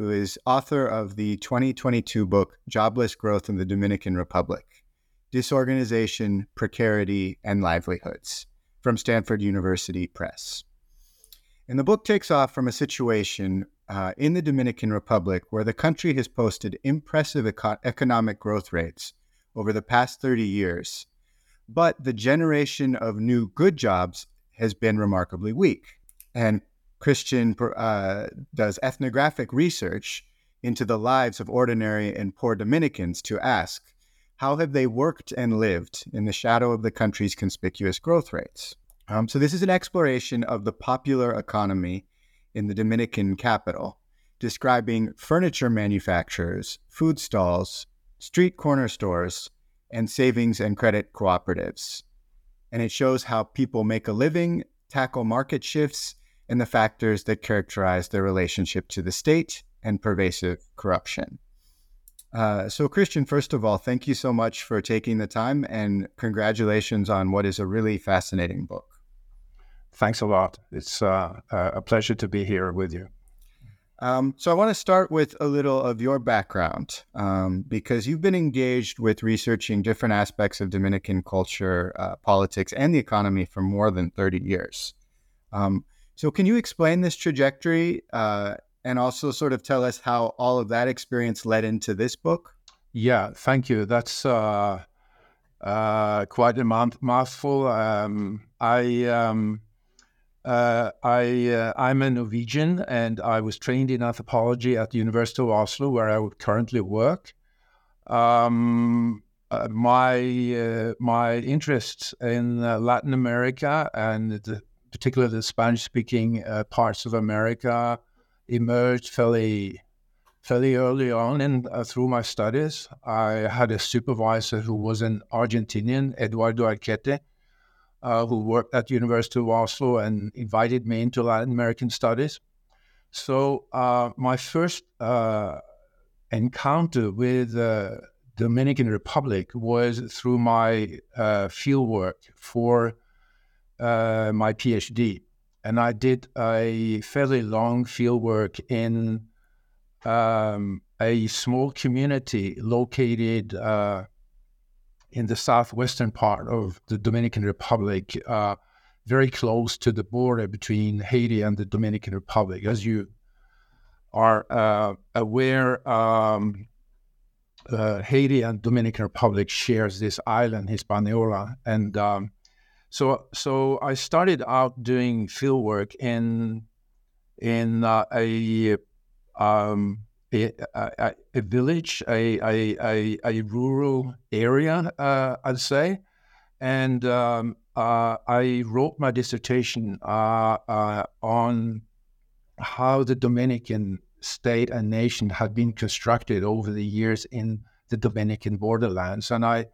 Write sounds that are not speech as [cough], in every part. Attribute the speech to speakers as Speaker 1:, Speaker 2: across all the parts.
Speaker 1: who is author of the 2022 book Jobless Growth in the Dominican Republic Disorganization, Precarity, and Livelihoods from Stanford University Press. And the book takes off from a situation uh, in the Dominican Republic where the country has posted impressive eco- economic growth rates over the past 30 years, but the generation of new good jobs has been remarkably weak. And Christian uh, does ethnographic research into the lives of ordinary and poor Dominicans to ask how have they worked and lived in the shadow of the country's conspicuous growth rates. Um, so, this is an exploration of the popular economy in the Dominican capital, describing furniture manufacturers, food stalls, street corner stores, and savings and credit cooperatives. And it shows how people make a living, tackle market shifts, and the factors that characterize their relationship to the state and pervasive corruption. Uh, so, Christian, first of all, thank you so much for taking the time and congratulations on what is a really fascinating book.
Speaker 2: Thanks a lot. It's uh, a pleasure to be here with you.
Speaker 1: Um, so, I want to start with a little of your background um, because you've been engaged with researching different aspects of Dominican culture, uh, politics, and the economy for more than 30 years. Um, so, can you explain this trajectory uh, and also sort of tell us how all of that experience led into this book?
Speaker 2: Yeah, thank you. That's uh, uh, quite a mouthful. Um, I um, uh, I uh, I'm a Norwegian, and I was trained in anthropology at the University of Oslo, where I currently work. Um, uh, my my interests in Latin America and particularly the Spanish speaking uh, parts of America, emerged fairly fairly early on and uh, through my studies. I had a supervisor who was an Argentinian, Eduardo Archetti, uh, who worked at the University of Oslo and invited me into Latin American studies. So uh, my first uh, encounter with the Dominican Republic was through my uh, fieldwork for uh, my PhD, and I did a fairly long field work in um, a small community located uh, in the southwestern part of the Dominican Republic, uh, very close to the border between Haiti and the Dominican Republic. As you are uh, aware, um, uh, Haiti and Dominican Republic shares this island, Hispaniola, and um, so so I started out doing field work in in uh, a, um, a, a, a village, a, a, a, rural area, uh, I'd say, and um, uh, I wrote my dissertation uh, uh, on how the Dominican state and nation had been constructed over the years in the Dominican borderlands, and I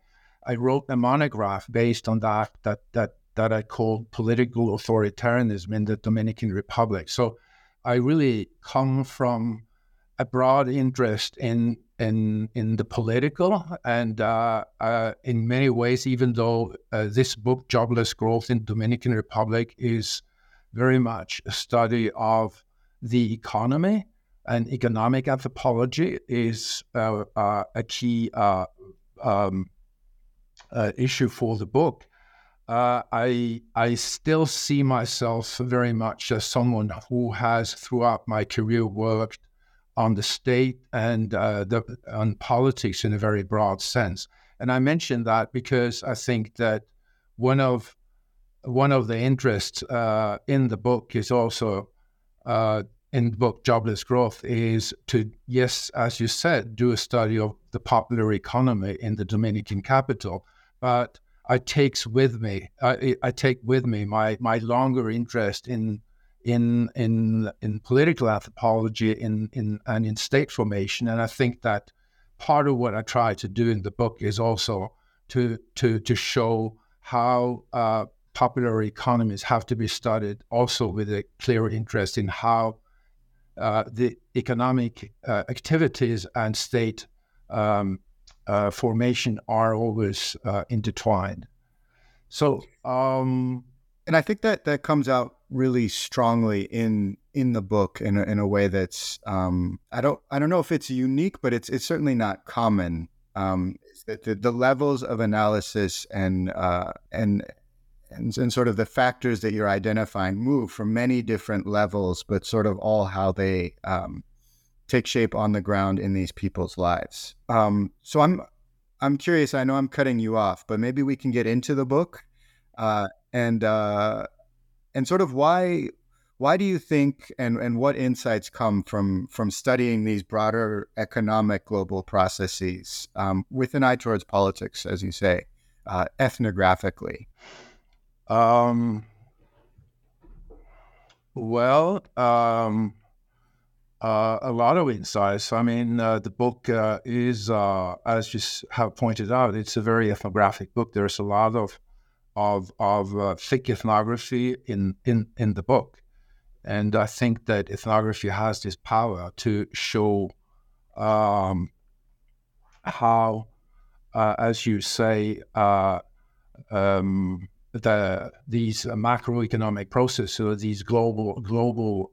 Speaker 2: I wrote a monograph based on that that that that I called political authoritarianism in the Dominican Republic. So I really come from a broad interest in in in the political and uh, uh, in many ways, even though uh, this book, Jobless Growth in Dominican Republic, is very much a study of the economy and economic anthropology is uh, uh, a key uh, issue for the book. I I still see myself very much as someone who has throughout my career worked on the state and uh, the, on politics in a very broad sense. And I mention that because I think that one of one of the interests uh, in the book is also uh, in the book Jobless Growth is to yes, as you said, do a study of the popular economy in the Dominican capital, but I takes with me I, I take with me my my longer interest in in in in political anthropology in in and in state formation. And i think that part of what i try to do in the book is also to to to show how uh, popular economies have to be studied also with a clear interest in how uh, the economic uh, activities and state um, uh, formation are always uh, intertwined so um,
Speaker 1: and I think that that comes out really strongly in in the book in a, in a way that's um, I don't I don't know if it's unique, but it's it's certainly not common. Um, the, the, levels of analysis and uh, and and, and sort of the factors that you're identifying move from many different levels, but sort of all how they um, take shape on the ground in these people's lives. Um, so I'm I'm curious. I know I'm cutting you off, but maybe we can get into the book uh, and uh, and sort of why why do you think and, and what insights come from from studying these broader economic global processes um, with an eye towards politics, as you say, uh, ethnographically? Um,
Speaker 2: well, um, uh, a lot of insights. I mean, uh, the book uh, is, uh, as you have pointed out, it's a very ethnographic book. There's a lot of of of uh, thick ethnography in, in in the book, and I think that ethnography has this power to show um, how, uh, as you say, um, the these macroeconomic processes, these global global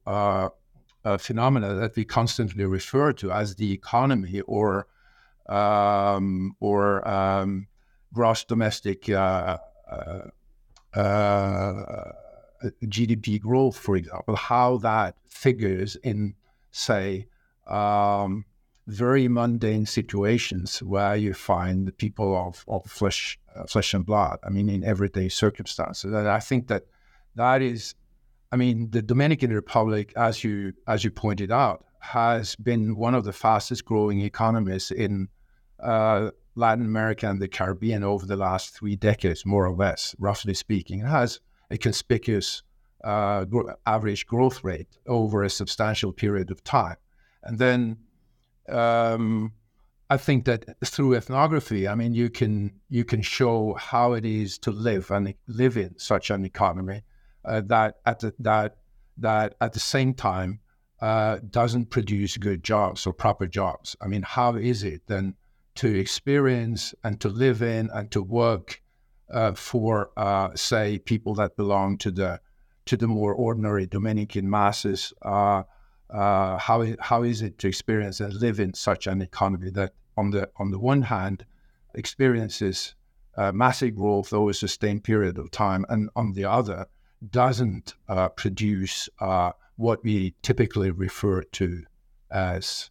Speaker 2: uh, phenomena that we constantly refer to as the economy or um, or um, gross domestic uh, uh, uh, GDP growth, for example, how that figures in, say, um, very mundane situations where you find the people of, of flesh, uh, flesh and blood. I mean, in everyday circumstances. And I think that that is, I mean, the Dominican Republic, as you as you pointed out, has been one of the fastest growing economies in uh, Latin America and the Caribbean over the last three decades, more or less, roughly speaking. It has a conspicuous uh, average growth rate over a substantial period of time. And then um, I think that through ethnography, I mean, you can you can show how it is to live and live in such an economy uh, that at the, that that at the same time uh, doesn't produce good jobs or proper jobs. I mean, how is it then? to experience and to live in and to work uh, for, uh, say, people that belong to the to the more ordinary Dominican masses. Uh, uh how how is it to experience and live in such an economy that, on the on the one hand, experiences uh, massive growth over a sustained period of time, and on the other, doesn't uh, produce what we typically refer to as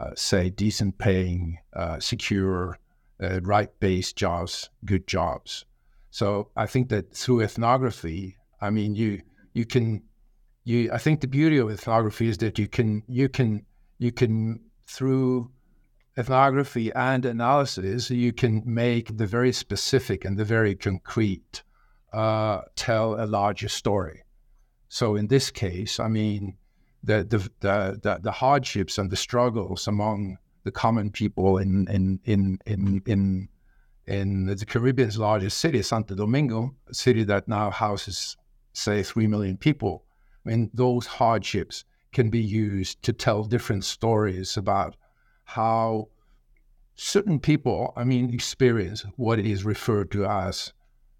Speaker 2: uh, say, decent paying, uh, secure, uh, right based jobs, good jobs. So I think that through ethnography, I mean, you you can you. I think the beauty of ethnography is that you can you can you can through ethnography and analysis, you can make the very specific and the very concrete uh, tell a larger story. So in this case, I mean, the, the, the, the, hardships and the struggles among the common people in, in, in, in, in, in the Caribbean's largest city, Santo Domingo, a city that now houses, say, 3 million people. I mean, those hardships can be used to tell different stories about how certain people, I mean, experience what is referred to as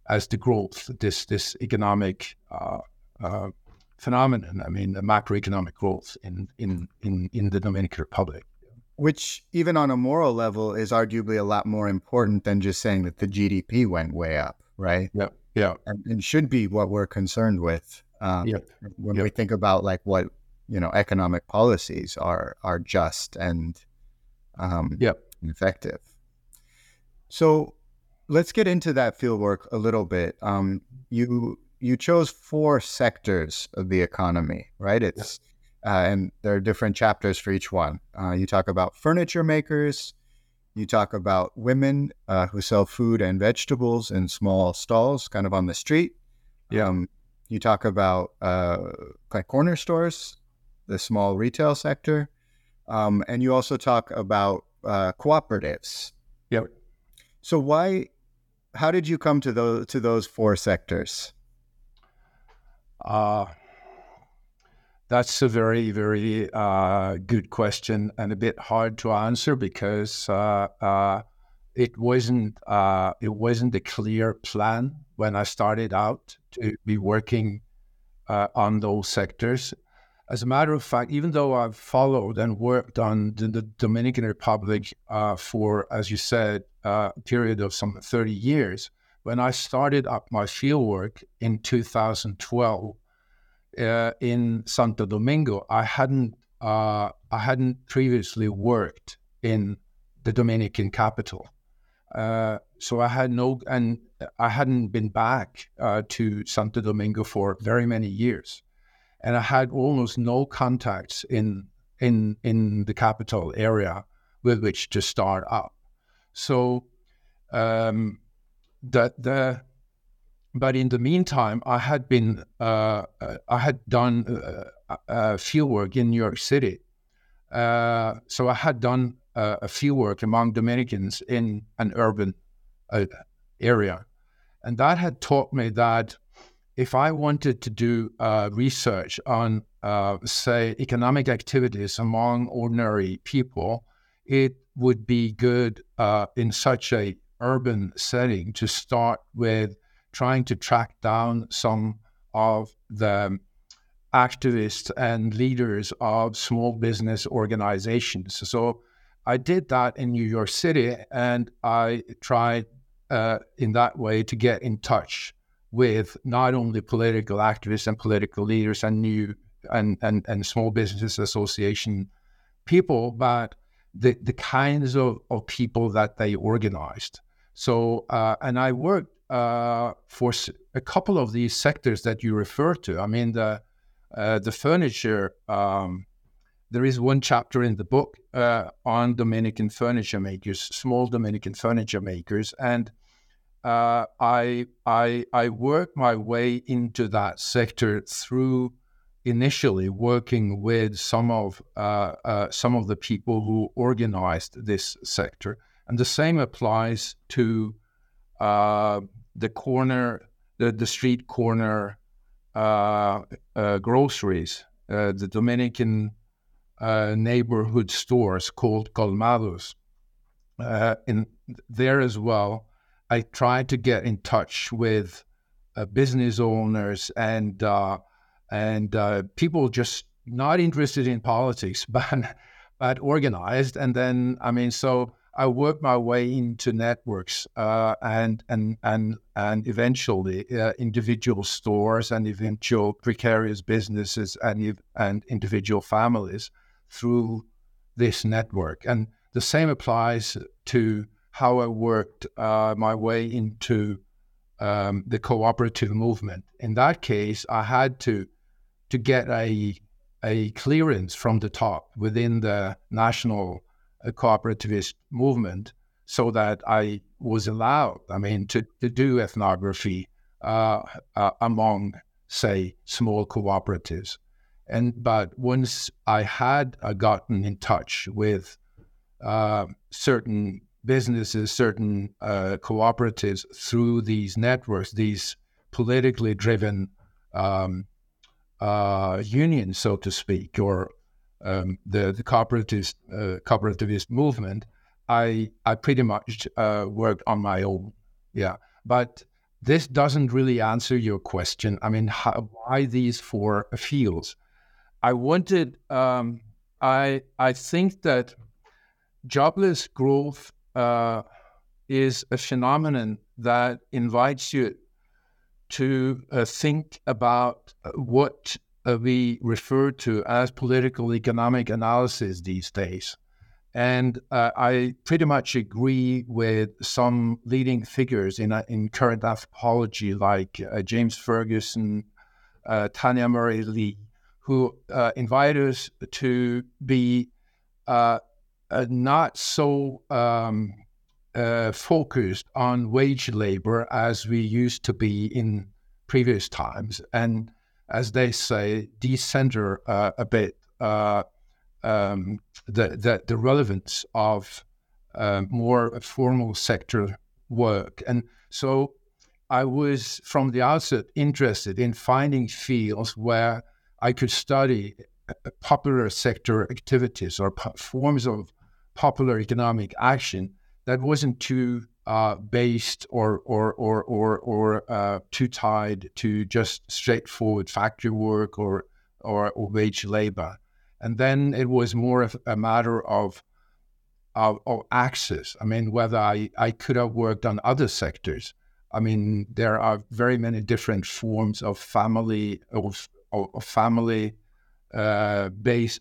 Speaker 2: as the growth, this this economic uh, uh, phenomenon. I mean, the macroeconomic growth in in in, in the Dominican Republic
Speaker 1: which even on a moral level is arguably a lot more important than just saying that the GDP went way up, right?
Speaker 2: Yeah, yeah,
Speaker 1: and, and should be what we're concerned with um, yep. when yep. we think about like what you know economic policies are are just and um,
Speaker 2: yep.
Speaker 1: effective. So let's get into that fieldwork a little bit. Um, you you chose four sectors of the economy, right? It's uh, and there are different chapters for each one. Uh, you talk about furniture makers, you talk about women uh, who sell food and vegetables in small stalls, kind of on the street.
Speaker 2: Yeah.
Speaker 1: Um, you talk about uh, like corner stores, the small retail sector, um, and you also talk about uh, cooperatives.
Speaker 2: Yep.
Speaker 1: So why? How did you come to those to those four sectors?
Speaker 2: Uh that's a very, very uh, good question and a bit hard to answer because uh, uh, it wasn't uh, it wasn't a clear plan when I started out to be working uh, on those sectors. As a matter of fact, even though I've followed and worked on the, the Dominican Republic uh, for, as you said, a period of some 30 years, when I started up my fieldwork in 2012, uh, in Santo Domingo, I hadn't uh, I hadn't previously worked in the Dominican capital, uh, so I had no and I hadn't been back uh, to Santo Domingo for very many years, and I had almost no contacts in in in the capital area with which to start up. So um, that the but in the meantime, I had been uh, uh I had done uh, uh, field work in New York City. Uh, so I had done uh, a field work among Dominicans in an urban area, and that had taught me that if I wanted to do uh, research on, uh, say, economic activities among ordinary people, it would be good uh, in such a urban setting to start with trying to track down some of the activists and leaders of small business organizations. So I did that in New York City, and I tried uh, in that way to get in touch with not only political activists and political leaders and new and, and, and small businesses association people, but the, the kinds of, of people that they organized. So, uh, and I worked uh, for a couple of these sectors that you refer to. I mean, the uh, the furniture. Um, there is one chapter in the book uh, on Dominican furniture makers, small Dominican furniture makers, and uh, I I I worked my way into that sector through initially working with some of uh, uh, some of the people who organized this sector, and the same applies to uh, the corner, the, the street corner uh, groceries, the Dominican neighborhood stores called colmados. In there as well, I tried to get in touch with business owners and and people just not interested in politics, [laughs] but but organized. And then I mean, so I worked my way into networks uh, and and and and eventually uh, individual stores and eventual precarious businesses and and individual families through this network. And the same applies to how I worked uh, my way into um, the cooperative movement. In that case, I had to to get a a clearance from the top within the national a cooperativist movement so that I was allowed, I mean, to, to do ethnography uh, uh, among, say, small cooperatives. And but once I had uh, gotten in touch with uh, certain businesses, certain uh, cooperatives through these networks, these politically driven um, uh, unions, so to speak, or um, the the cooperativist uh, cooperativist movement, I I pretty much uh, worked on my own. Yeah, but this doesn't really answer your question. I mean, how, why these four fields? I wanted. Um, I I think that jobless growth uh, is a phenomenon that invites you to uh, think about uh, what uh, we refer to as political economic analysis these days. And uh, I pretty much agree with some leading figures in, uh, in current anthropology, like uh, James Ferguson, Tania Murray Li, who invite us to be not so um, uh, focused on wage labor as we used to be in previous times, and as they say, decenter uh, a bit uh, um, the, the, the relevance of uh, more formal sector work, and so I was from the outset interested in finding fields where I could study uh, popular sector activities or forms of popular economic action that wasn't too uh, based or or or or, or uh, too tied to just straightforward factory work or, or, or wage labor, and then it was more of a matter of of, of access. I mean, whether I, I could have worked on other sectors. I mean, there are very many different forms of family of, of family uh,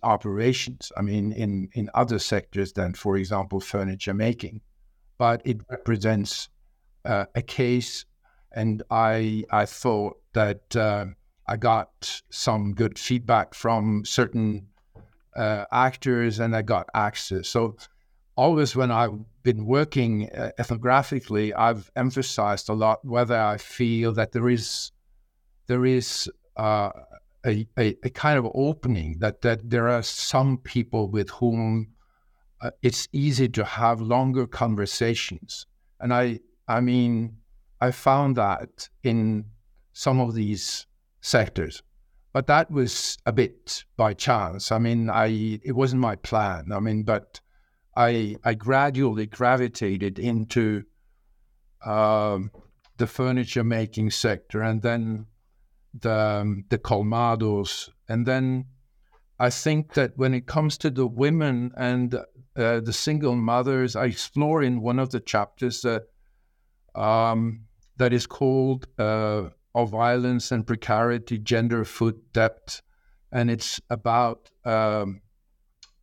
Speaker 2: operations. I mean, in in other sectors than, for example, furniture making but it represents uh, a case. And I, I thought that uh, I got some good feedback from certain uh, actors and I got access. So, always when I've been working uh, ethnographically, I've emphasized a lot whether I feel that there is there is uh, a, a, a, kind of opening that that there are some people with whom uh, it's easy to have longer conversations. And I, I mean, I found that in some of these sectors, but that was a bit by chance. I mean, I it wasn't my plan. I mean, but I I gradually gravitated into um, the furniture making sector, and then the um, the colmados, and then I think that when it comes to the women and uh, the single mothers. I explore in one of the chapters that um, that is called uh, "Of Violence and Precarity: Gender, Food, Debt," and it's about um,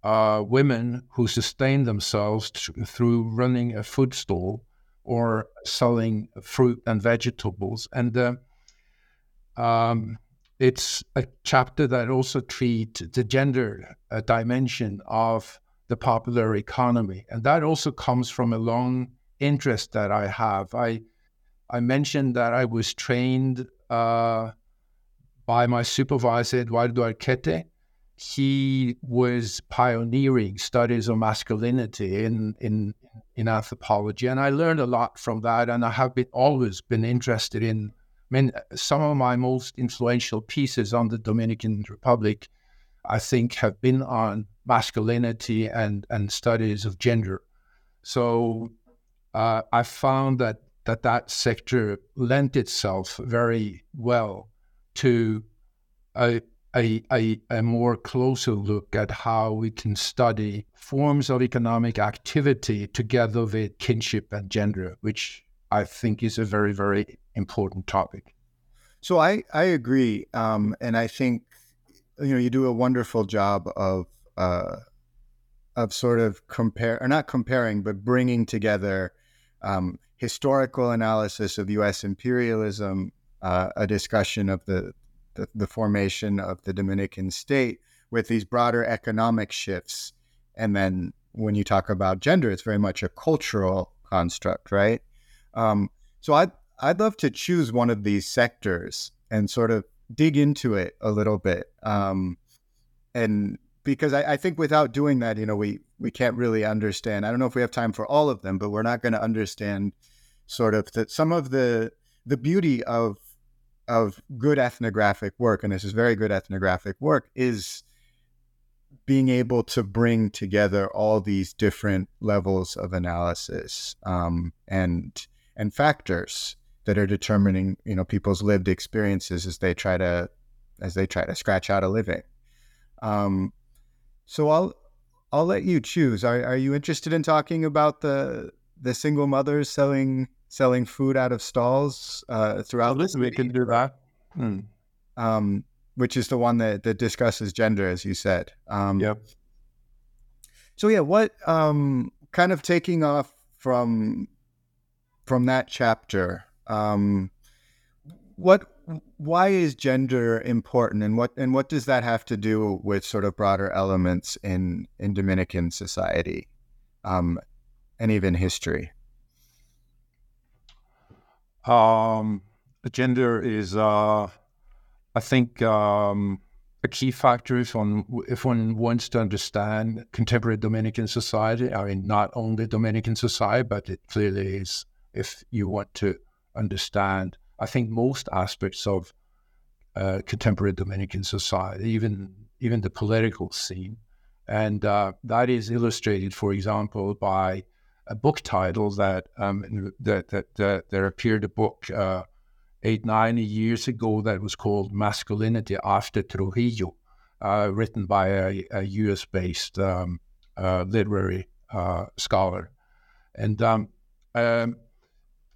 Speaker 2: uh, women who sustain themselves t- through running a food stall or selling fruit and vegetables, and uh, um, it's a chapter that also treats the gender uh, dimension of the popular economy. And that also comes from a long interest that I have. I, I mentioned that I was trained uh, by my supervisor, Eduardo Archetti. He was pioneering studies of masculinity in, in, in anthropology. And I learned a lot from that. And I have been, always been interested in, mean, some of my most influential pieces on the Dominican Republic, I think, have been on masculinity and, and studies of gender. So uh, I found that, that that sector lent itself very well to a, a, a, a more closer look at how we can study forms of economic activity together with kinship and gender, which I think is a very, very important topic.
Speaker 1: So I, I agree. Um, and I think, you know, you do a wonderful job of uh, of sort of compare or not comparing, but bringing together um, historical analysis of U.S. imperialism, uh, a discussion of the, the, the formation of the Dominican state with these broader economic shifts, and then when you talk about gender, it's very much a cultural construct, right? Um, so I'd I'd love to choose one of these sectors and sort of dig into it a little bit. Um, and because I, I, think without doing that, you know, we we can't really understand. I don't know if we have time for all of them, but we're not going to understand sort of that some of the the beauty of of good ethnographic work, and this is very good ethnographic work, is being able to bring together all these different levels of analysis um, and and factors that are determining you know people's lived experiences as they try to as they try to scratch out a living. Um, so I'll I'll let you choose. Are are you interested in talking about the the single mothers selling selling food out of stalls uh, throughout?
Speaker 2: listen, we can do that. Hmm.
Speaker 1: Um, which is the one that, that discusses gender, as you said.
Speaker 2: Um, yep.
Speaker 1: So yeah, what um, kind of taking off from from that chapter? Um, what why is gender important, and what and what does that have to do with sort of broader elements in in Dominican society, um, and even history?
Speaker 2: Um, gender is uh I think um, a key factor if one if one wants to understand contemporary Dominican society, I mean not only Dominican society, but it clearly is if you want to understand, I think most aspects of uh, contemporary Dominican society, even even the political scene, and uh, that is illustrated, for example, by a book title that um, that, that, that there appeared a book. Uh, eight, nine years ago that was called Masculinity After Trujillo, uh, written by a, a US based um, uh, literary uh, scholar. And um, um,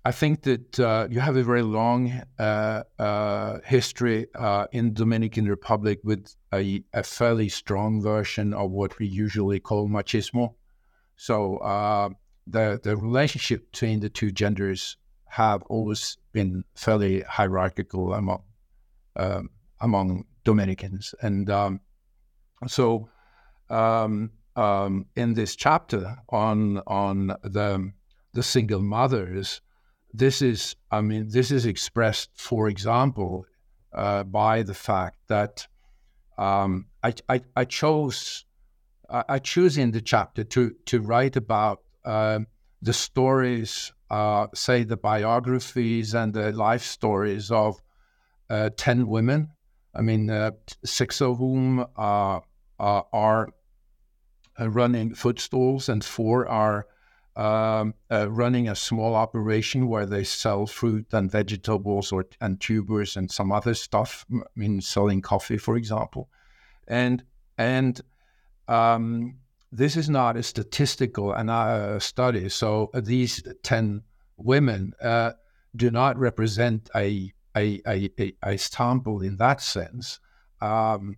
Speaker 2: I think that uh, you have a very long uh, uh, history in Dominican Republic with a, a, fairly strong version of what we usually call machismo. So the the relationship between the two genders have always been fairly hierarchical among um, among Dominicans, and um, so um, um, in this chapter on on the the single mothers, this is I mean this is expressed, for example, uh, by the fact that um, I, I, I chose I choose in the chapter to to write about uh, the stories uh, say, the biographies and the life stories of uh, 10 women. I mean, uh, six of whom uh, uh, are running food stalls, and four are um, running a small operation where they sell fruit and vegetables or and tubers and some other stuff. I mean, selling coffee, for example, and and um, this is not a statistical uh, study. So uh, these 10 women uh, do not represent a, a, a, a, sample in that sense. Um,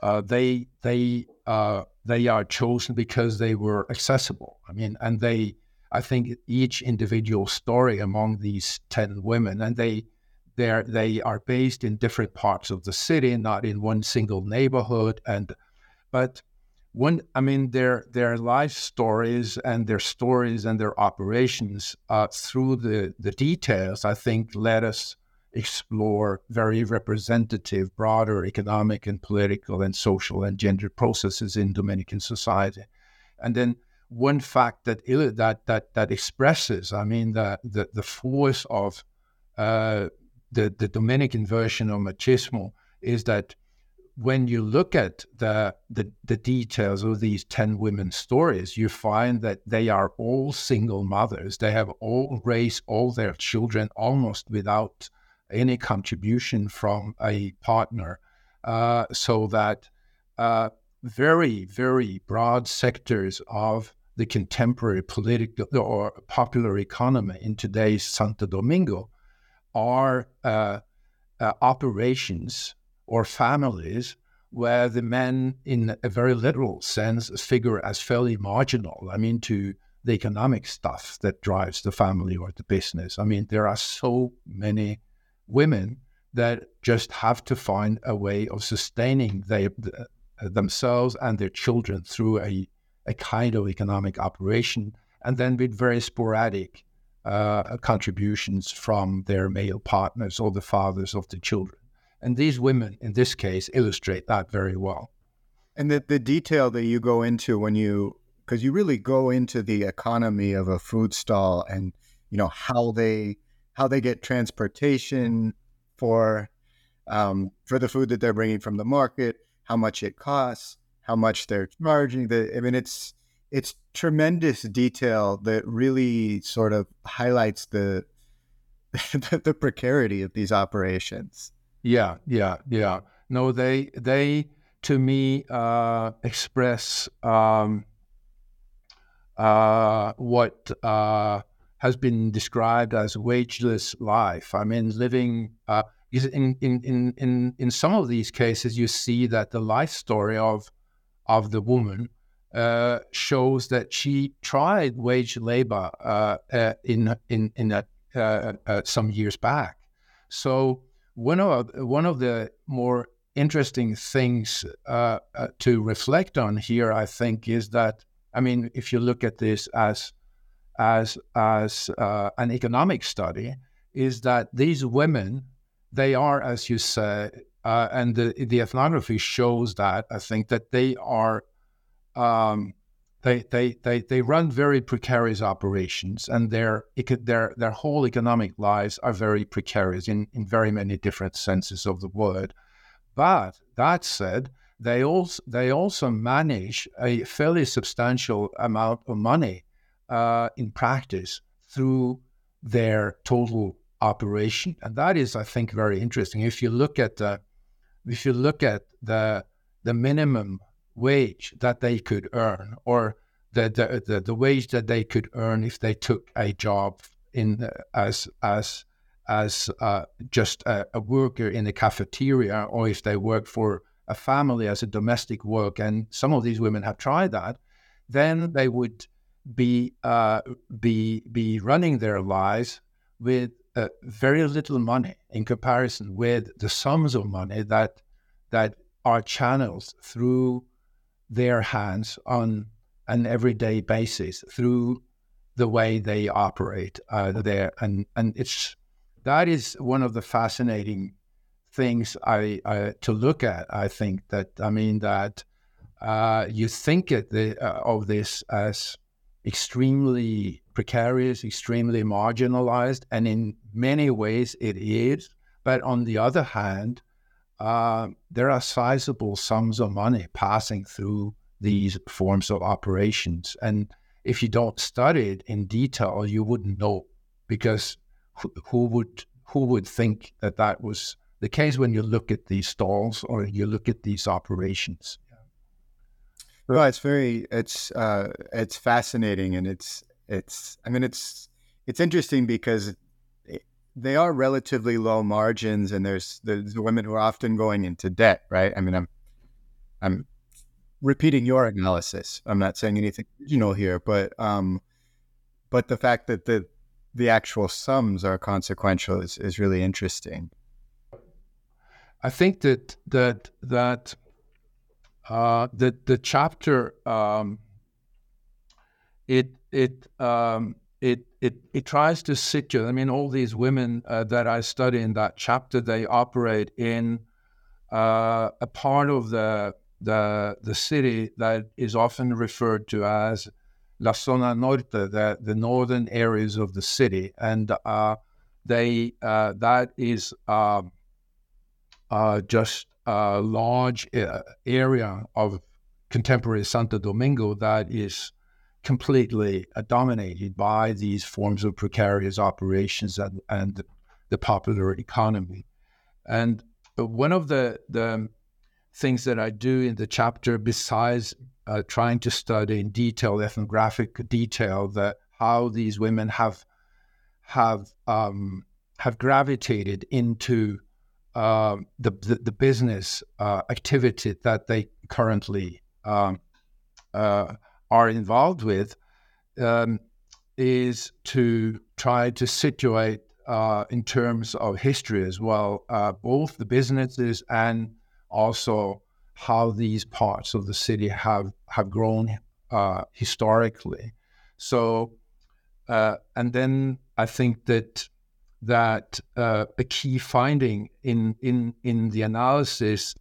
Speaker 2: uh, they, they, uh, they are chosen because they were accessible. I mean, and they, I think each individual story among these 10 women, and they, they they are based in different parts of the city, not in one single neighborhood. And, but when I mean their their life stories and their stories and their operations uh, through the the details, I think let us explore very representative, broader economic and political and social and gender processes in Dominican society. And then one fact that that that that expresses, I mean, the the, the force of uh, the the Dominican version of machismo is that when you look at the, the, the details of these 10 women's stories, you find that they are all single mothers. They have all raised all their children almost without any contribution from a partner. Uh, so that uh, very, very broad sectors of the contemporary political or popular economy in today's Santo Domingo are uh, uh operations or families where the men, in a very literal sense, figure as fairly marginal. I mean, to the economic stuff that drives the family or the business. I mean, there are so many women that just have to find a way of sustaining they, themselves and their children through a, a kind of economic operation, and then with very sporadic uh, contributions from their male partners or the fathers of the children. And these women, in this case, illustrate that very well.
Speaker 1: And the, the detail that you go into when you, because you really go into the economy of a food stall and, you know, how they, how they get transportation for, um, for the food that they're bringing from the market, how much it costs, how much they're charging. The, I mean, it's, it's tremendous detail that really sort of highlights the, [laughs] the, the precarity of these operations.
Speaker 2: Yeah, yeah, yeah. No, they they to me uh, express um, uh, what uh, has been described as wageless life. I mean, living uh, in, in in in some of these cases, you see that the life story of of the woman uh, shows that she tried wage labor uh, in in in a, some years back. So one of one of the more interesting things uh, uh, to reflect on here, I think, is that I mean, if you look at this as as as uh, an economic study, is that these women they are, as you say, uh, and the the ethnography shows that I think that they are. Um, they, they, they, they run very precarious operations and their, their, their whole economic lives are very precarious in, in very many different senses of the word. But that said, they also, they also manage a fairly substantial amount of money uh, in practice through their total operation. And that is, I think, very interesting. If you look at the, if you look at the, the minimum wage that they could earn or the, the, the, the wage that they could earn if they took a job in uh, as as as uh, just a, a, worker in a cafeteria or if they work for a family as a domestic work and some of these women have tried that then they would be uh, be be running their lives with uh, very little money in comparison with the sums of money that that are channels through their hands on an everyday basis through the way they operate uh, there, and and it's that is one of the fascinating things I, I to look at. I think that I mean that uh, you think the, uh, of this as extremely precarious, extremely marginalized, and in many ways it is. But on the other hand, uh, there are sizable sums of money passing through these forms of operations. And if you don't study it in detail, you wouldn't know because who, would who would think that that was the case when you look at these stalls or you look at these operations?
Speaker 1: Well, it's very it's uh, it's fascinating and it's it's I mean it's it's interesting because they are relatively low margins, and there's there's women who are often going into debt, right? I mean, I'm I'm repeating your analysis. I'm not saying anything original here, but um, but the fact that the the actual sums are consequential is, is really interesting.
Speaker 2: I think that that that uh, the the chapter um, it it um, it it it tries to situate. I mean, all these women uh, that I study in that chapter, they operate in uh, a part of the the the city that is often referred to as La Zona Norte, the the northern areas of the city, and uh, they uh, that is um, uh, a large uh, area of contemporary Santo Domingo that is completely uh, dominated by these forms of precarious operations and, and the popular economy. And one of the, the things that I do in the chapter, besides uh, trying to study in detail, ethnographic detail, that how these women have have um, have gravitated into uh, the, the, the business uh, activity that they currently um, uh, are involved with um, is to try to situate uh, in terms of history as well, uh, both the businesses and also how these parts of the city have have grown uh, historically. So, uh, and then I think that that uh, a key finding in in in the analysis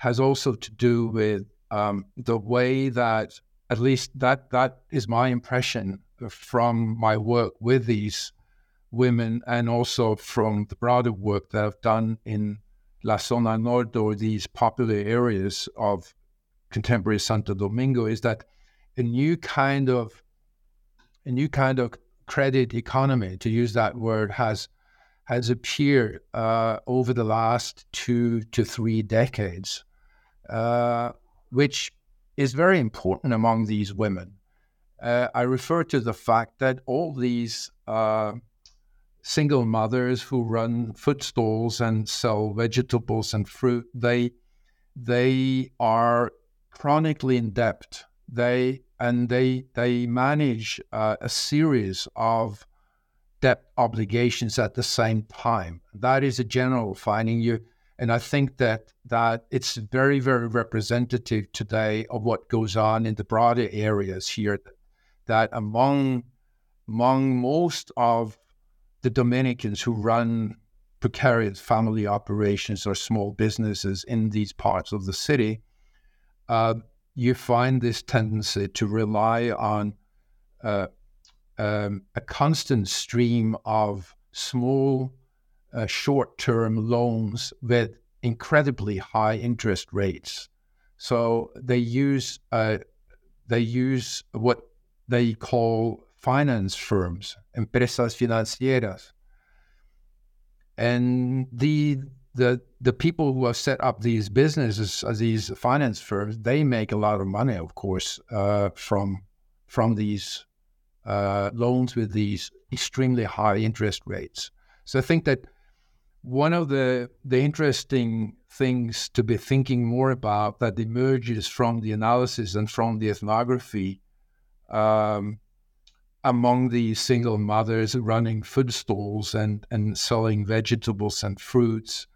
Speaker 2: has also to do with um, the way that, at least that that is my impression from my work with these women, and also from the broader work that I've done in La Zona Norte or these popular areas of contemporary Santo Domingo, is that a new kind of a new kind of credit economy, to use that word, has has appeared uh, over the last two to three decades, uh, which is very important among these women. Uh, I refer to the fact that all these uh, single mothers who run food stalls and sell vegetables and fruit, they they are chronically in debt. They and they they manage uh, a series of debt obligations at the same time. That is a general finding. You and I think that that it's very very representative today of what goes on in the broader areas here. That among among most of the Dominicans who run precarious family operations or small businesses in these parts of the city, uh, you find this tendency to rely on uh, um, a constant stream of small, uh, short term loans with incredibly high interest rates. So they use uh, they use what they call finance firms, empresas financieras, and the the the people who have set up these businesses, uh, these finance firms, they make a lot of money, of course, uh, from from these uh, loans with these extremely high interest rates. So I think that one of the the interesting things to be thinking more about that emerges from the analysis and from the ethnography um, among the single mothers running food stalls and, and selling vegetables and fruits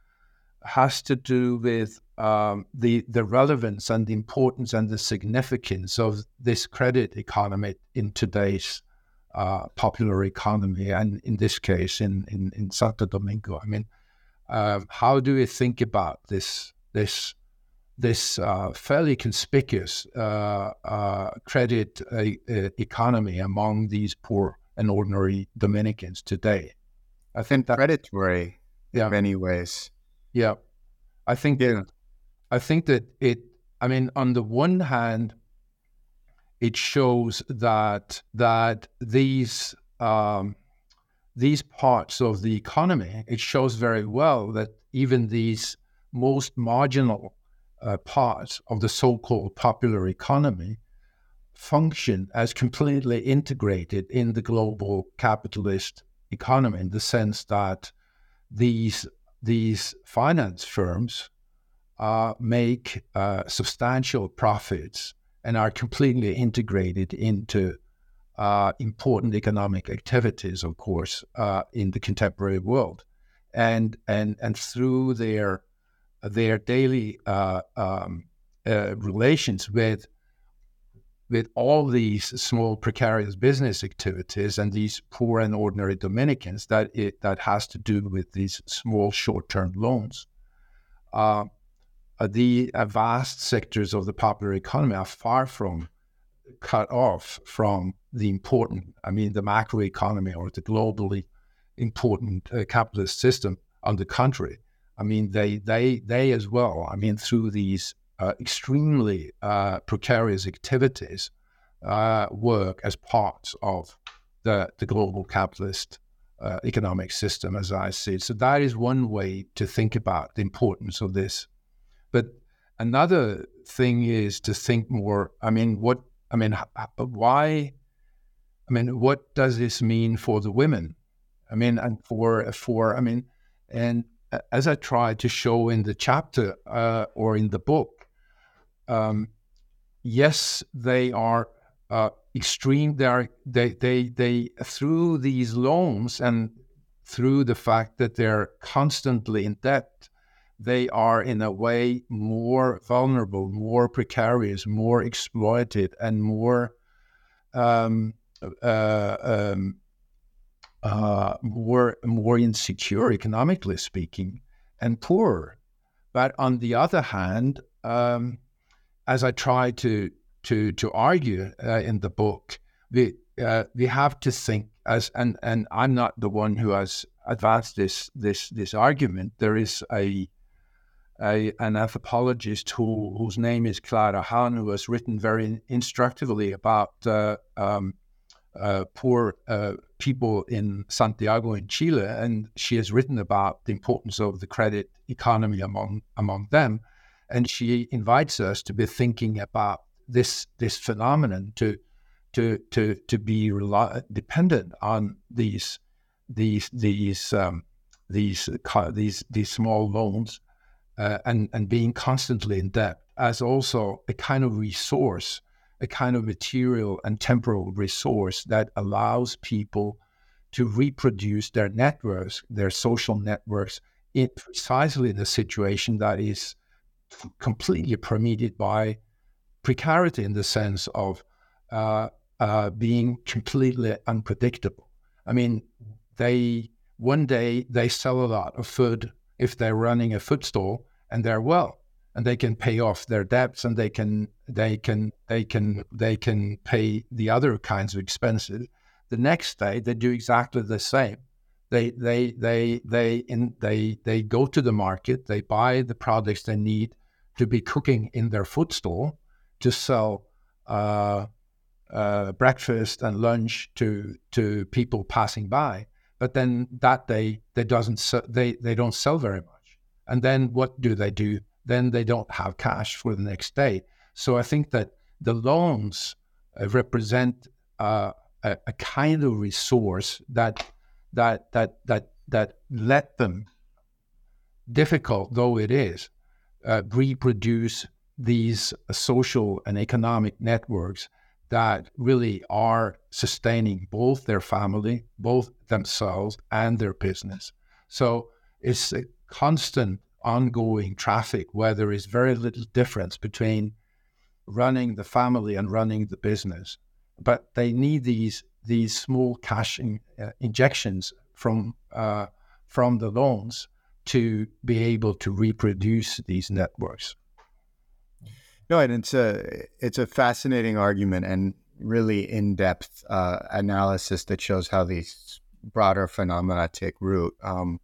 Speaker 2: has to do with um, the the relevance and the importance and the significance of this credit economy in today's uh, popular economy, and in this case, in in, in Santo Domingo. I mean, uh, how do we think about this this this uh, fairly conspicuous uh, uh, credit uh, economy among these poor and ordinary Dominicans today?
Speaker 1: I think that predatory yeah. in many ways.
Speaker 2: Yeah, I think yeah. That, I think that it. I mean, on the one hand, it shows that that these um, these parts of the economy, it shows very well that even these most marginal uh, parts of the so-called popular economy function as completely integrated in the global capitalist economy in the sense that these these finance firms uh, make uh, substantial profits and are completely integrated into uh, important economic activities, of course, uh, in the contemporary world, and and and through their their daily uh, um, uh, relations with with all these small precarious business activities and these poor and ordinary Dominicans that it, that has to do with these small short-term loans. Uh, uh, the uh, vast sectors of the popular economy are far from cut off from the important, I mean, the macro economy or the globally important uh, capitalist system. On the contrary, I mean, they they they as well. I mean, through these extremely uh, precarious activities, uh, work as parts of the the global capitalist uh, economic system, as I see it. So that is one way to think about the importance of this. But another thing is to think more. I mean, what? I mean, why? I mean, what does this mean for the women? I mean, and for for I mean, and as I tried to show in the chapter uh, or in the book, um, yes, they are uh, extreme. They are they they they through these loans and through the fact that they're constantly in debt, they are in a way more vulnerable, more precarious, more exploited, and more um, uh, um, uh, more more insecure economically speaking and poorer. But on the other hand, um, as I try to to to argue uh, in the book, we uh, we have to think as and and I'm not the one who has advanced this this this argument. There is a, a an anthropologist who whose name is Clara Han, who has written very instructively about uh, um, uh, poor uh, people in Santiago in Chile, and she has written about the importance of the credit economy among among them, and she invites us to be thinking about this this phenomenon to to to to be dependent on these these these um, these these these small loans uh, and and being constantly in debt as also a kind of resource, a kind of material and temporal resource that allows people to reproduce their networks, their social networks, in precisely the situation that is completely permeated by precarity in the sense of uh, uh, being completely unpredictable. I mean, they one day they sell a lot of food if they're running a food stall and they're well and they can pay off their debts and they can they can they can they can pay the other kinds of expenses the next day they do exactly the same they they they they in they they go to the market they buy the products they need to be cooking in their food stall to sell uh, uh, breakfast and lunch to to people passing by. But then that day they doesn't they they don't sell very much. And then what do they do? Then they don't have cash for the next day. So i think that the loans uh, represent uh, a, a, kind of resource that that that that that let them difficult though it is uh, reproduce these social and economic networks that really are sustaining both their family, both themselves and their business. So it's a constant ongoing traffic where there is very little difference between running the family and running the business. But they need these these small cash in, uh, injections from uh, from the loans to be able to reproduce these networks.
Speaker 1: No, and it's a it's a fascinating argument and really in depth uh, analysis that shows how these broader phenomena take root. Um,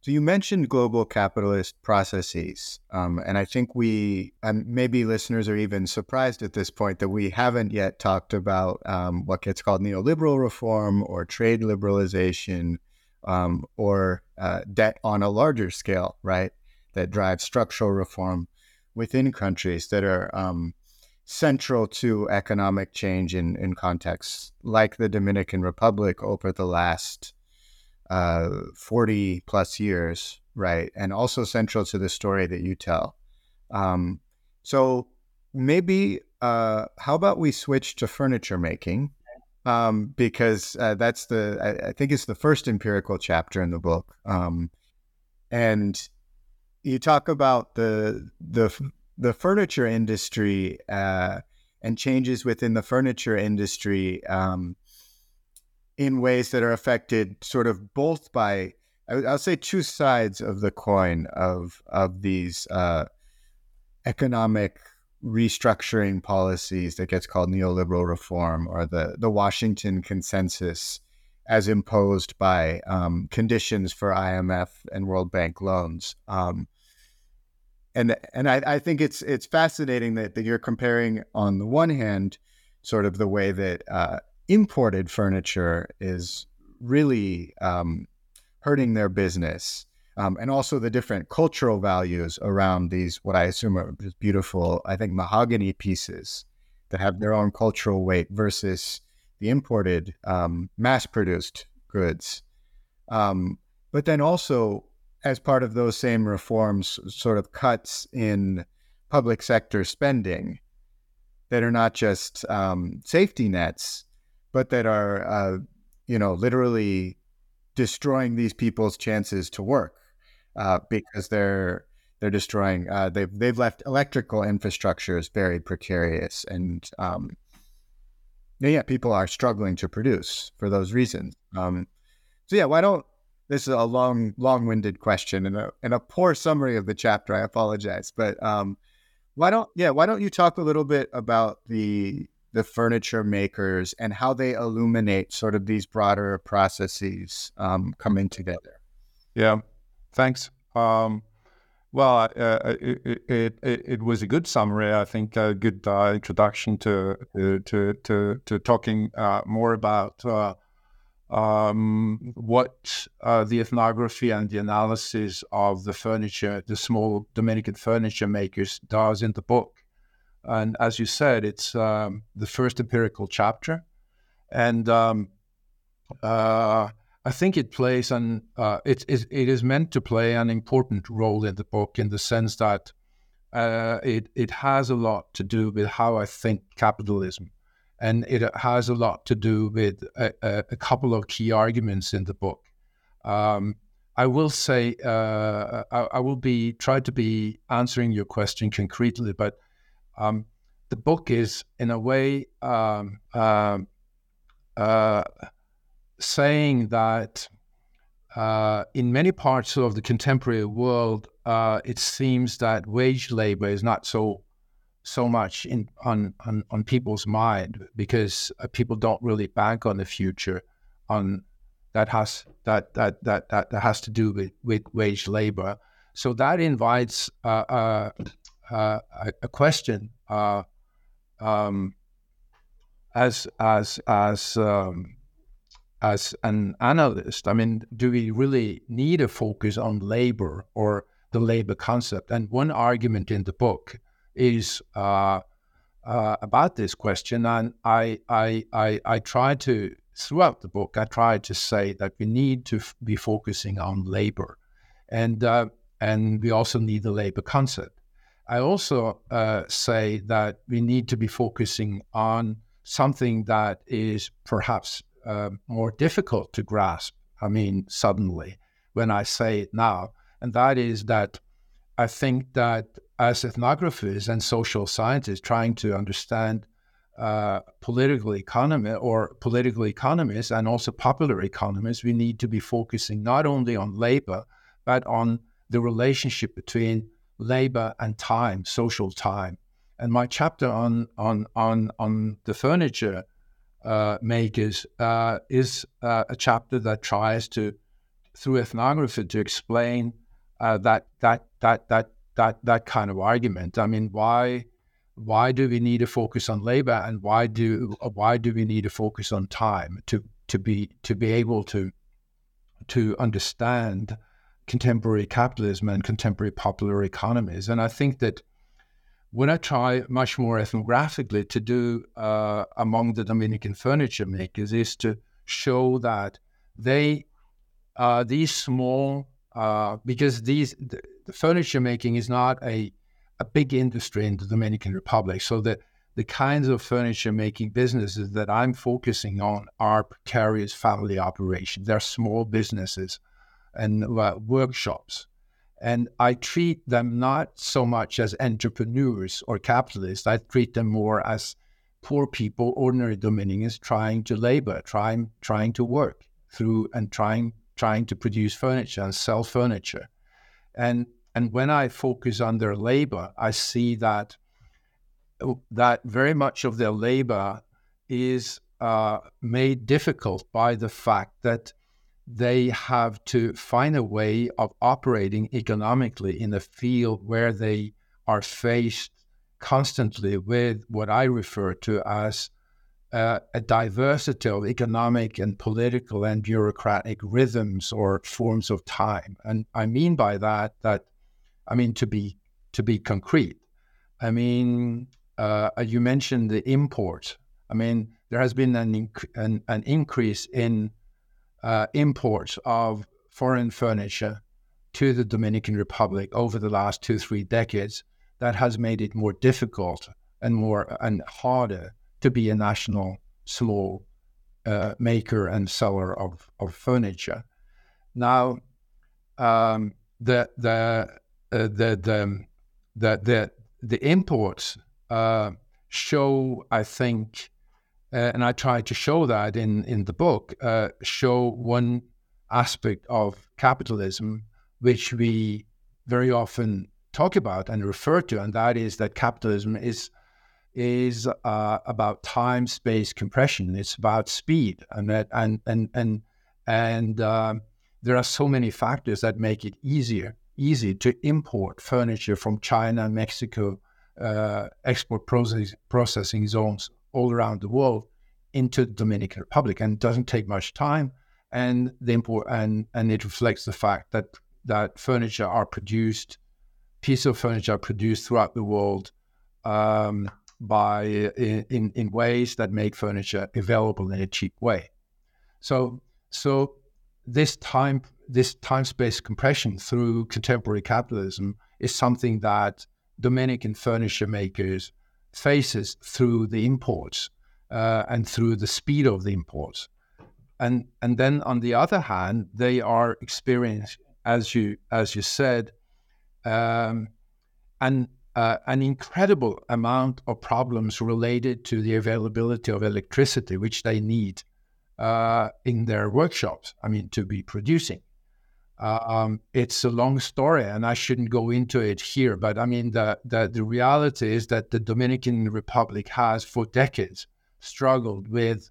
Speaker 1: so you mentioned global capitalist processes, um, and I think we and maybe listeners are even surprised at this point that we haven't yet talked about um, what gets called neoliberal reform or trade liberalization um, or uh, debt on a larger scale, right? That drives structural reform within countries that are um, central to economic change in, in contexts like the Dominican Republic over the last uh, 40 plus years, right? And also central to the story that you tell. Um, so maybe, uh, how about we switch to furniture making? Um, because uh, that's the, I, I, think it's the first empirical chapter in the book. Um, and you talk about the the the furniture industry uh, and changes within the furniture industry um, in ways that are affected sort of both by I'll say two sides of the coin of of these uh, economic restructuring policies that gets called neoliberal reform or the the Washington consensus as imposed by um, conditions for IMF and World Bank loans. Um, and and I, I think it's it's fascinating that, that you're comparing on the one hand sort of the way that uh, imported furniture is really um, hurting their business um, and also the different cultural values around these what i assume are beautiful i think mahogany pieces that have their own cultural weight versus the imported um, mass produced goods. Um, but then also as part of those same reforms, sort of cuts in public sector spending that are not just um, safety nets, but that are, uh, you know, literally destroying these people's chances to work uh, because they're they're destroying. Uh, they've they've left electrical infrastructures very precarious, and um, yeah, people are struggling to produce for those reasons. Um, so yeah, why don't this is a long, long-winded question and a, and a poor summary of the chapter. I apologize, but um, Why don't yeah? Why don't you talk a little bit about the the furniture makers and how they illuminate sort of these broader processes um, coming together?
Speaker 2: Yeah, thanks. Um, well, uh, uh it, it, it, it, was a good summary. I think a good uh, introduction to, to to to talking uh, more about uh, um, what uh, the ethnography and the analysis of the furniture, the small Dominican furniture makers, does in the book. And as you said, it's um, the first empirical chapter, and um, I think it plays an uh, it, it, it is meant to play an important role in the book in the sense that uh, it it has a lot to do with how I think capitalism and it has a lot to do with a, a couple of key arguments in the book. Um, I will say uh, I, I, will be try to be answering your question concretely, but um, the book is in a way um, uh, uh, saying that uh, in many parts of the contemporary world, uh, it seems that wage labor is not so so much in on on, on people's mind because uh, people don't really bank on the future on that has that that that that, that has to do with, with wage labor. So that invites uh, uh, uh a question uh, um, as as as um, as an analyst i mean do we really need a focus on labor or the labor concept and one argument in the book is uh, uh, about this question, and I, I, I, I try to throughout the book, I try to say that we need to f- be focusing on labor, and uh, and we also need the labor concept. I also uh, say that we need to be focusing on something that is perhaps uh, more difficult to grasp. I mean, suddenly when I say it now, and that is that I think that as ethnographers and social scientists trying to understand uh, political economy or political economists and also popular economists, we need to be focusing not only on labor, but on the relationship between labor and time, social time. And my chapter on on on on the furniture uh, makers uh, is uh, a chapter that tries to, through ethnography, to explain uh, that that that that that that kind of argument. I mean, why why do we need to focus on labor, and why do why do we need to focus on time to to be to be able to to understand contemporary capitalism and contemporary popular economies? And I think that when I try much more ethnographically to do uh, among the Dominican furniture makers is to show that they uh, these small uh, because these the, the, furniture making is not a a big industry in the Dominican Republic. So the the kinds of furniture making businesses that I'm focusing on are precarious family operations. They're small businesses and uh, workshops. And I treat them not so much as entrepreneurs or capitalists. I treat them more as poor people, ordinary Dominicans trying to labor, trying trying to work through and trying trying to produce furniture and sell furniture. And and when I focus on their labor, I see that that very much of their labor is uh, made difficult by the fact that they have to find a way of operating economically in a field where they are faced constantly with what I refer to as uh, a diversity of economic and political and bureaucratic rhythms or forms of time. And I mean by that that I mean to be to be concrete. I mean uh, you mentioned the import. I mean there has been an inc- an, an, increase in uh, imports of foreign furniture to the Dominican Republic over the last two three decades. That has made it more difficult and more and harder to be a national small uh, maker and seller of, of furniture. Now, um, the, the, uh, the, the, the, the, the imports uh, show, I think, uh, and I try to show that in, in the book, uh, show one aspect of capitalism which we very often talk about and refer to, and that is that capitalism is is uh, about time space compression. It's about speed, and that, and and and and uh, there are so many factors that make it easier easy to import furniture from China, Mexico, uh, export process, processing zones all around the world into the Dominican Republic, and it doesn't take much time. And the import and and it reflects the fact that that furniture are produced, pieces of furniture are produced throughout the world um, by in in ways that make furniture available in a cheap way. So so this time this time space compression through contemporary capitalism is something that Dominican furniture makers faces through the imports uh, and through the speed of the imports. And and then on the other hand, they are experiencing, as you as you said, um, an uh, an incredible amount of problems related to the availability of electricity, which they need uh, in their workshops. I mean, to be producing. Um, it's a long story, and I shouldn't go into it here. But I mean, the, the, the reality is that the Dominican Republic has, for decades, struggled with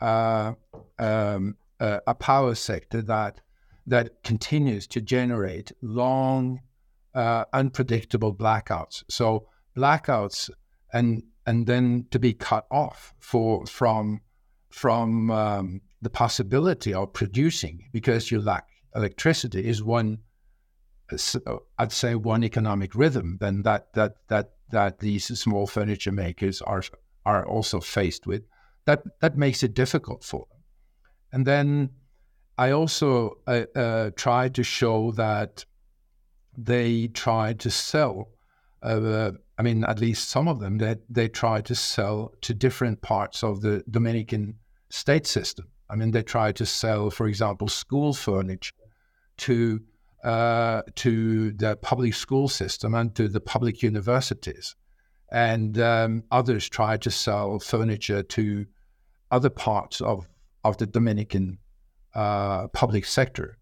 Speaker 2: uh, um, uh, a power sector that that continues to generate long, uh, unpredictable blackouts. So blackouts, and and then to be cut off for from from um, the possibility of producing because you lack electricity is one, I'd say, one economic rhythm. Then that that that that these small furniture makers are are also faced with. That that makes it difficult for them. And then I also uh, uh, tried to show that they tried to sell. Uh, I mean, at least some of them that they, they tried to sell to different parts of the Dominican state system. I mean, they tried to sell, for example, school furniture to uh, to the public school system and to the public universities, and um, others tried to sell furniture to other parts of of the Dominican uh, public sector,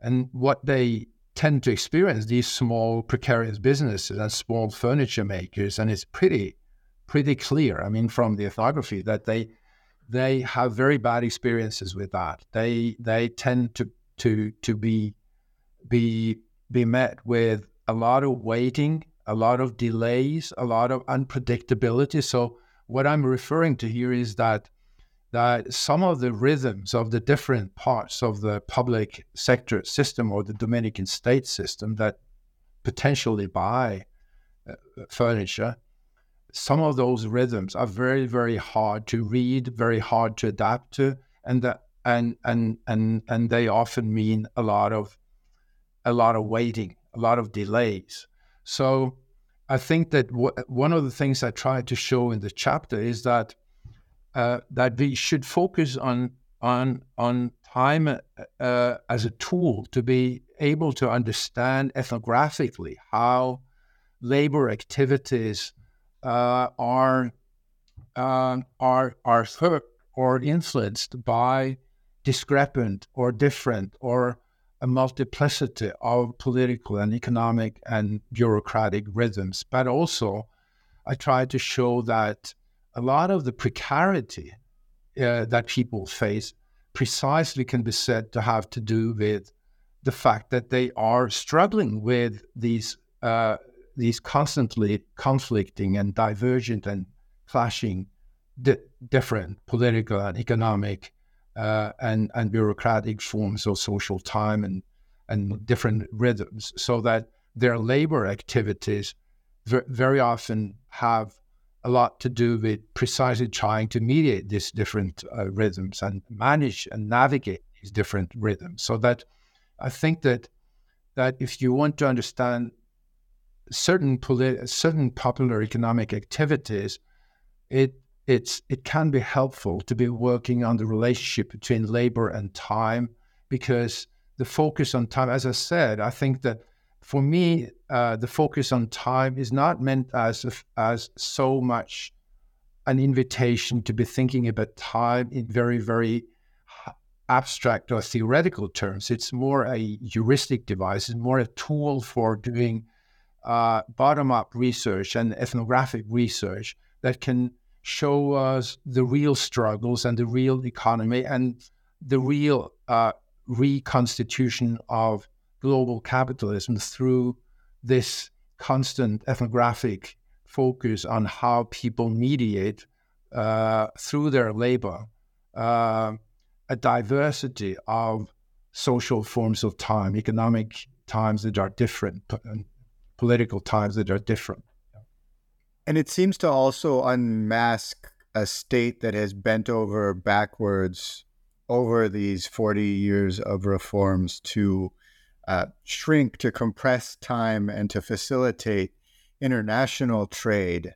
Speaker 2: and what they tend to experience these small precarious businesses and small furniture makers, and it's pretty pretty clear. I mean, from the ethnography that they they have very bad experiences with that. They they tend to to to be be be met with a lot of waiting, a lot of delays, a lot of unpredictability. So what I'm referring to here is that that some of the rhythms of the different parts of the public sector system or the Dominican state system that potentially buy uh, furniture some of those rhythms are very, very hard to read, very hard to adapt to, and that and and and and they often mean a lot of a lot of waiting, a lot of delays. So I think that w- one of the things I try to show in the chapter is that uh, that we should focus on on on time uh, as a tool to be able to understand ethnographically how labor activities uh, are uh, are are hurt or influenced by discrepant or different or a multiplicity of political and economic and bureaucratic rhythms. But also, I try to show that a lot of the precarity uh, that people face precisely can be said to have to do with the fact that they are struggling with these uh, these constantly conflicting and divergent and clashing di- different political and economic uh, and, and bureaucratic forms of social time and, and different rhythms, so that their labor activities ver- very often have a lot to do with precisely trying to mediate these different uh, rhythms and manage and navigate these different rhythms. So that I think that that if you want to understand certain polit- certain popular economic activities, it it's it can be helpful to be working on the relationship between labor and time because the focus on time, as I said, I think that for me, uh, the focus on time is not meant as as so much an invitation to be thinking about time in very very abstract or theoretical terms. It's more a heuristic device. It's more a tool for doing uh, bottom up research and ethnographic research that can show us the real struggles and the real economy and the real uh, reconstitution of global capitalism through this constant ethnographic focus on how people mediate uh, through their labor uh, a diversity of social forms of time, economic times that are different, political times that are different.
Speaker 1: And it seems to also unmask a state that has bent over backwards over these 40 years of reforms to uh, shrink, to compress time, and to facilitate international trade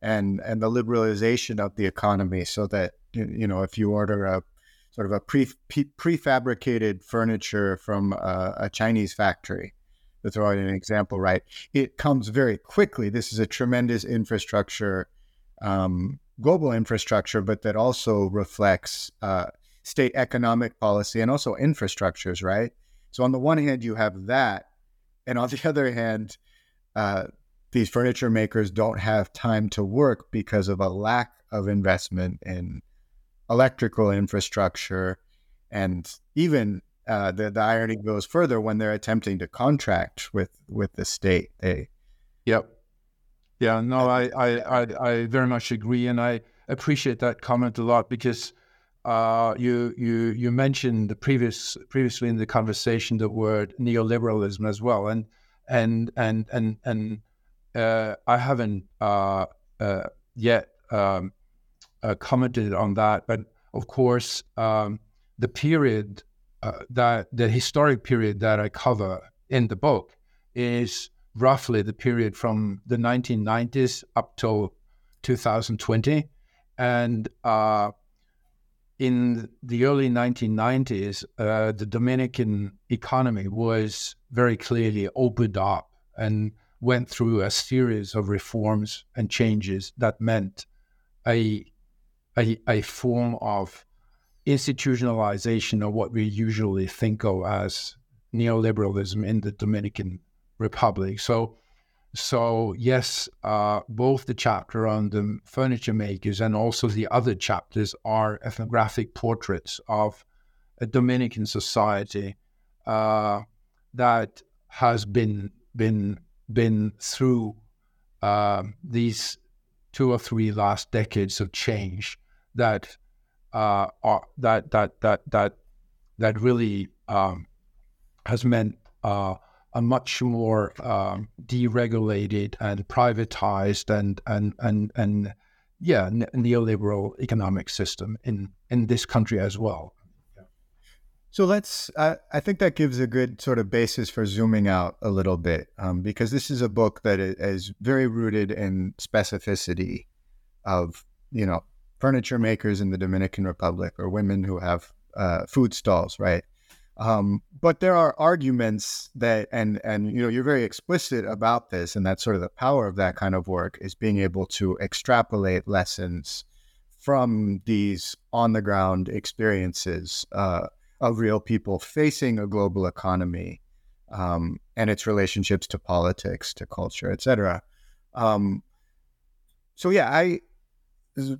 Speaker 1: and and the liberalization of the economy, so that you know if you order a sort of a pre, prefabricated furniture from a, a Chinese factory, to throw out an example, right? It comes very quickly. This is a tremendous infrastructure, um, global infrastructure, but that also reflects uh, state economic policy and also infrastructures, right? So on the one hand, you have that, and on [laughs] the other hand, uh, these furniture makers don't have time to work because of a lack of investment in electrical infrastructure, and even uh, the the irony goes further when they're attempting to contract with with the state. They,
Speaker 2: yep, yeah, no, I I, I, I very much agree, and I appreciate that comment a lot because uh, you you you mentioned the previous previously in the conversation the word neoliberalism as well, and and and and and uh, I haven't uh, uh yet um, uh, commented on that, but of course um, the period uh, that the historic period that I cover in the book is roughly the period from the 1990s up till 2020, and in the early 1990s, uh, the Dominican economy was very clearly opened up and went through a series of reforms and changes that meant a, a, a form of institutionalization of what we usually think of as neoliberalism in the Dominican Republic. So so yes, uh, both the chapter on the furniture makers and also the other chapters are ethnographic portraits of a Dominican society uh, that has been been been through uh, these two or three last decades of change that uh, are that that that that that really um, has meant uh, a much more um, deregulated and privatized and and and and yeah ne- neoliberal economic system in in this country as well.
Speaker 1: So let's. Uh, I think that gives a good sort of basis for zooming out a little bit, um, because this is a book that is very rooted in specificity of you know furniture makers in the Dominican Republic or women who have uh, food stalls, right? Um, but there are arguments that, and and you know, you're very explicit about this, and that's sort of the power of that kind of work is being able to extrapolate lessons from these on the ground experiences uh, of real people facing a global economy um, and its relationships to politics, to culture, etc. Um, so yeah, I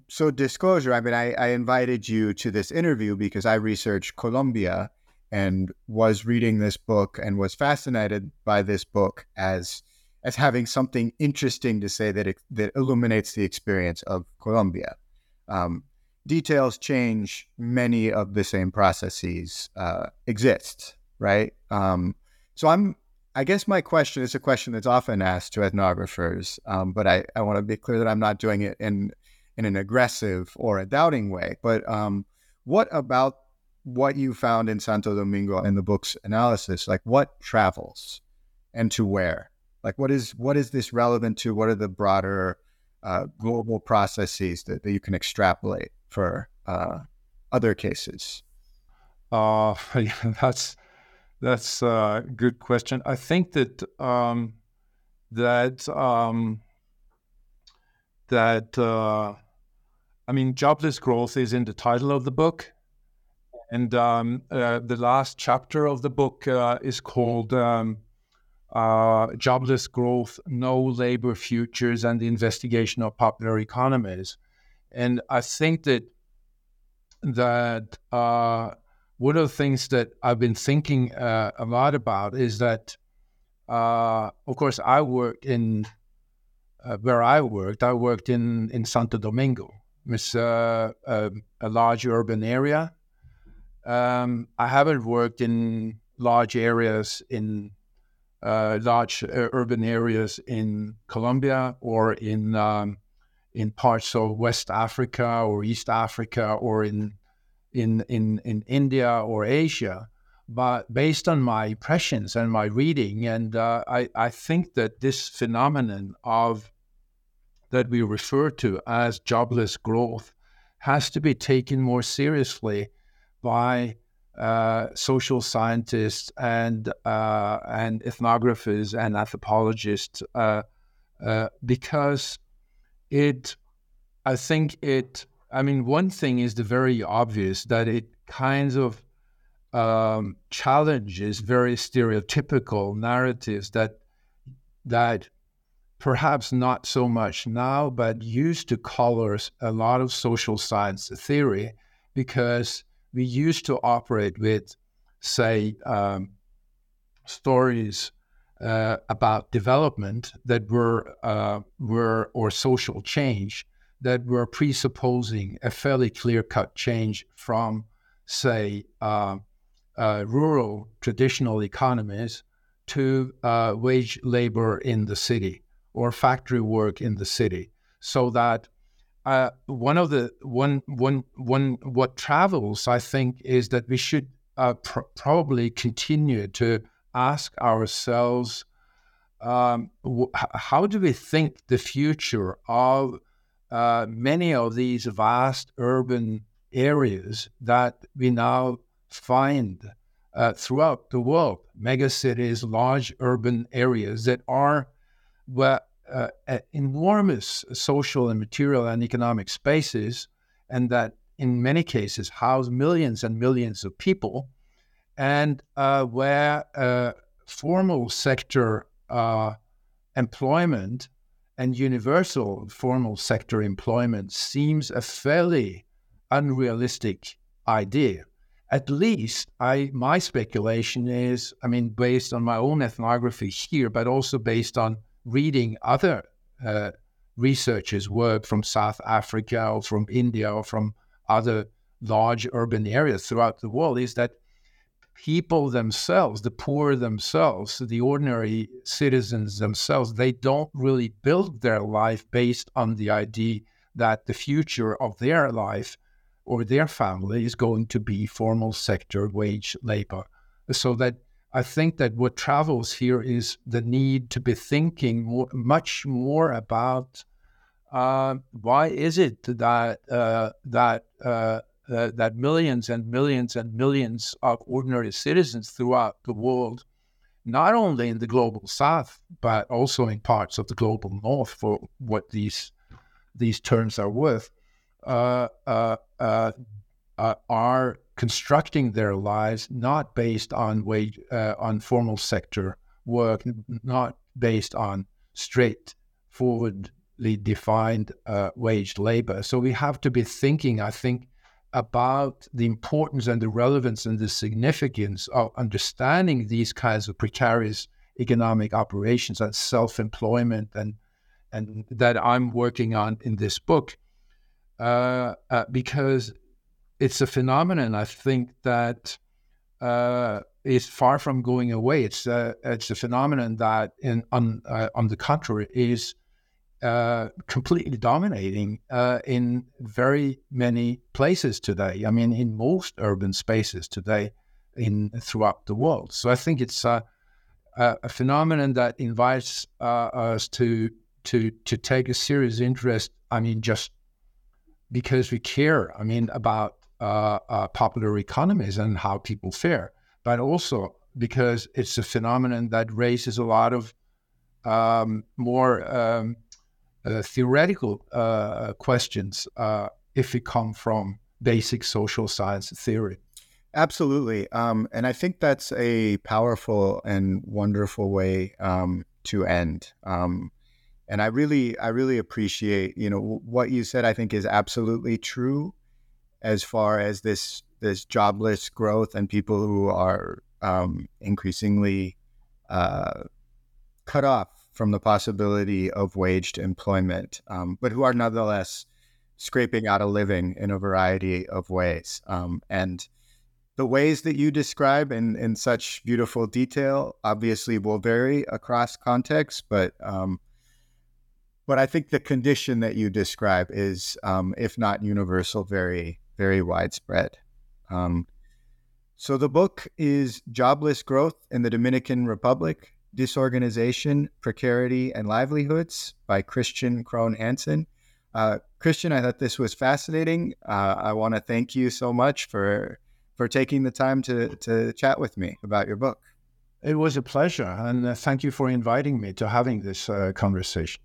Speaker 1: so disclosure. I mean, I, I invited you to this interview because I researched Colombia and was reading this book and was fascinated by this book as as having something interesting to say that it, that illuminates the experience of Colombia. Um, details change, many of the same processes uh, exist, right? Um, so I'm, I guess my question is a question that's often asked to ethnographers, um, but I, I want to be clear that I'm not doing it in in an aggressive or a doubting way. But um, what about what you found in Santo Domingo in the book's analysis, like what travels and to where? Like what is what is this relevant to? What are the broader uh, global processes that, that you can extrapolate for uh, other cases?
Speaker 2: Uh, [laughs] yeah, that's that's a good question. I think that um, that um, that uh, I mean, jobless growth is in the title of the book, and um, uh, the last chapter of the book uh, is called um, uh, jobless growth, no labor futures, and the investigation of popular economies. And I think that that uh, one of the things that I've been thinking uh, a lot about is that, uh, of course, I work in where I worked. I worked in in Santo Domingo, it's uh, a, a, large urban area. Um, I haven't worked in large areas in uh, large urban areas in Colombia or in um, in parts of West Africa or East Africa or in in in in India or Asia. But based on my impressions and my reading, and uh, I I think that this phenomenon of that we refer to as jobless growth has to be taken more seriously by uh, social scientists and uh, and ethnographers and anthropologists uh, uh because it I think it I mean one thing is the very obvious that it kinds of um, challenges very stereotypical narratives that that perhaps not so much now, but used to color a lot of social science theory because we used to operate with, say, um, stories uh, about development that were uh, were or social change that were presupposing a fairly clear-cut change from, say, uh, uh rural traditional economies to uh, wage labor in the city or factory work in the city so that uh, one of the one one one what travels i think is that we should uh, pr- probably continue to ask ourselves um, how do we think the future of uh, many of these vast urban areas that we now find uh, throughout the world? Megacities large urban areas that are were uh, enormous social and material and economic spaces, and that in many cases house millions and millions of people, and uh, where uh, formal sector uh, employment and universal formal sector employment seems a fairly unrealistic idea. At least, I my speculation is, I mean, based on my own ethnography here, but also based on reading other uh, researchers' work from South Africa or from India or from other large urban areas throughout the world is that people themselves, the poor themselves, the ordinary citizens themselves, they don't really build their life based on the idea that the future of their life or their family is going to be formal sector wage labor. So that I think that what travels here is the need to be thinking more, much more about uh, why is it that uh, that uh, uh, that millions and millions and millions of ordinary citizens throughout the world, not only in the global south but also in parts of the global north, for what these these terms are worth, uh, uh, are constructing their lives not based on wage uh, on formal sector work, not based on straightforwardly defined uh, waged labor. So we have to be thinking, I think, about the importance and the relevance and the significance of understanding these kinds of precarious economic operations and self-employment and and that I'm working on in this book uh, uh, because it's a phenomenon I think that uh, is far from going away. It's a, uh, it's a phenomenon that, in, on uh, on the contrary, is uh, completely dominating uh, in very many places today. I mean, in most urban spaces today, in throughout the world. So I think it's a, a phenomenon that invites uh, us to to to take a serious interest. I mean, just because we care. I mean, about uh, uh, popular economies and how people fare, but also because it's a phenomenon that raises a lot of um, more um, uh, theoretical uh, questions uh, if we come from basic social science theory.
Speaker 1: Absolutely. Um, and I think that's a powerful and wonderful way um, to end. Um, and I really, I really appreciate, you know, what you said. I think is absolutely true, as far as this this jobless growth and people who are um, increasingly uh, cut off from the possibility of waged employment, um, but who are nonetheless scraping out a living in a variety of ways. Um, and the ways that you describe in, in such beautiful detail obviously will vary across contexts, but um, but I think the condition that you describe is, um, if not universal, very very widespread. Um, so the book is Jobless Growth in the Dominican Republic: Disorganization, Precarity, and Livelihoods by Christian Krohn Hansen. Uh, Christian, I thought this was fascinating. Uh, I want to thank you so much for for taking the time to, to chat with me about your book.
Speaker 2: It was a pleasure, and uh, thank you for inviting me to having this uh, conversation.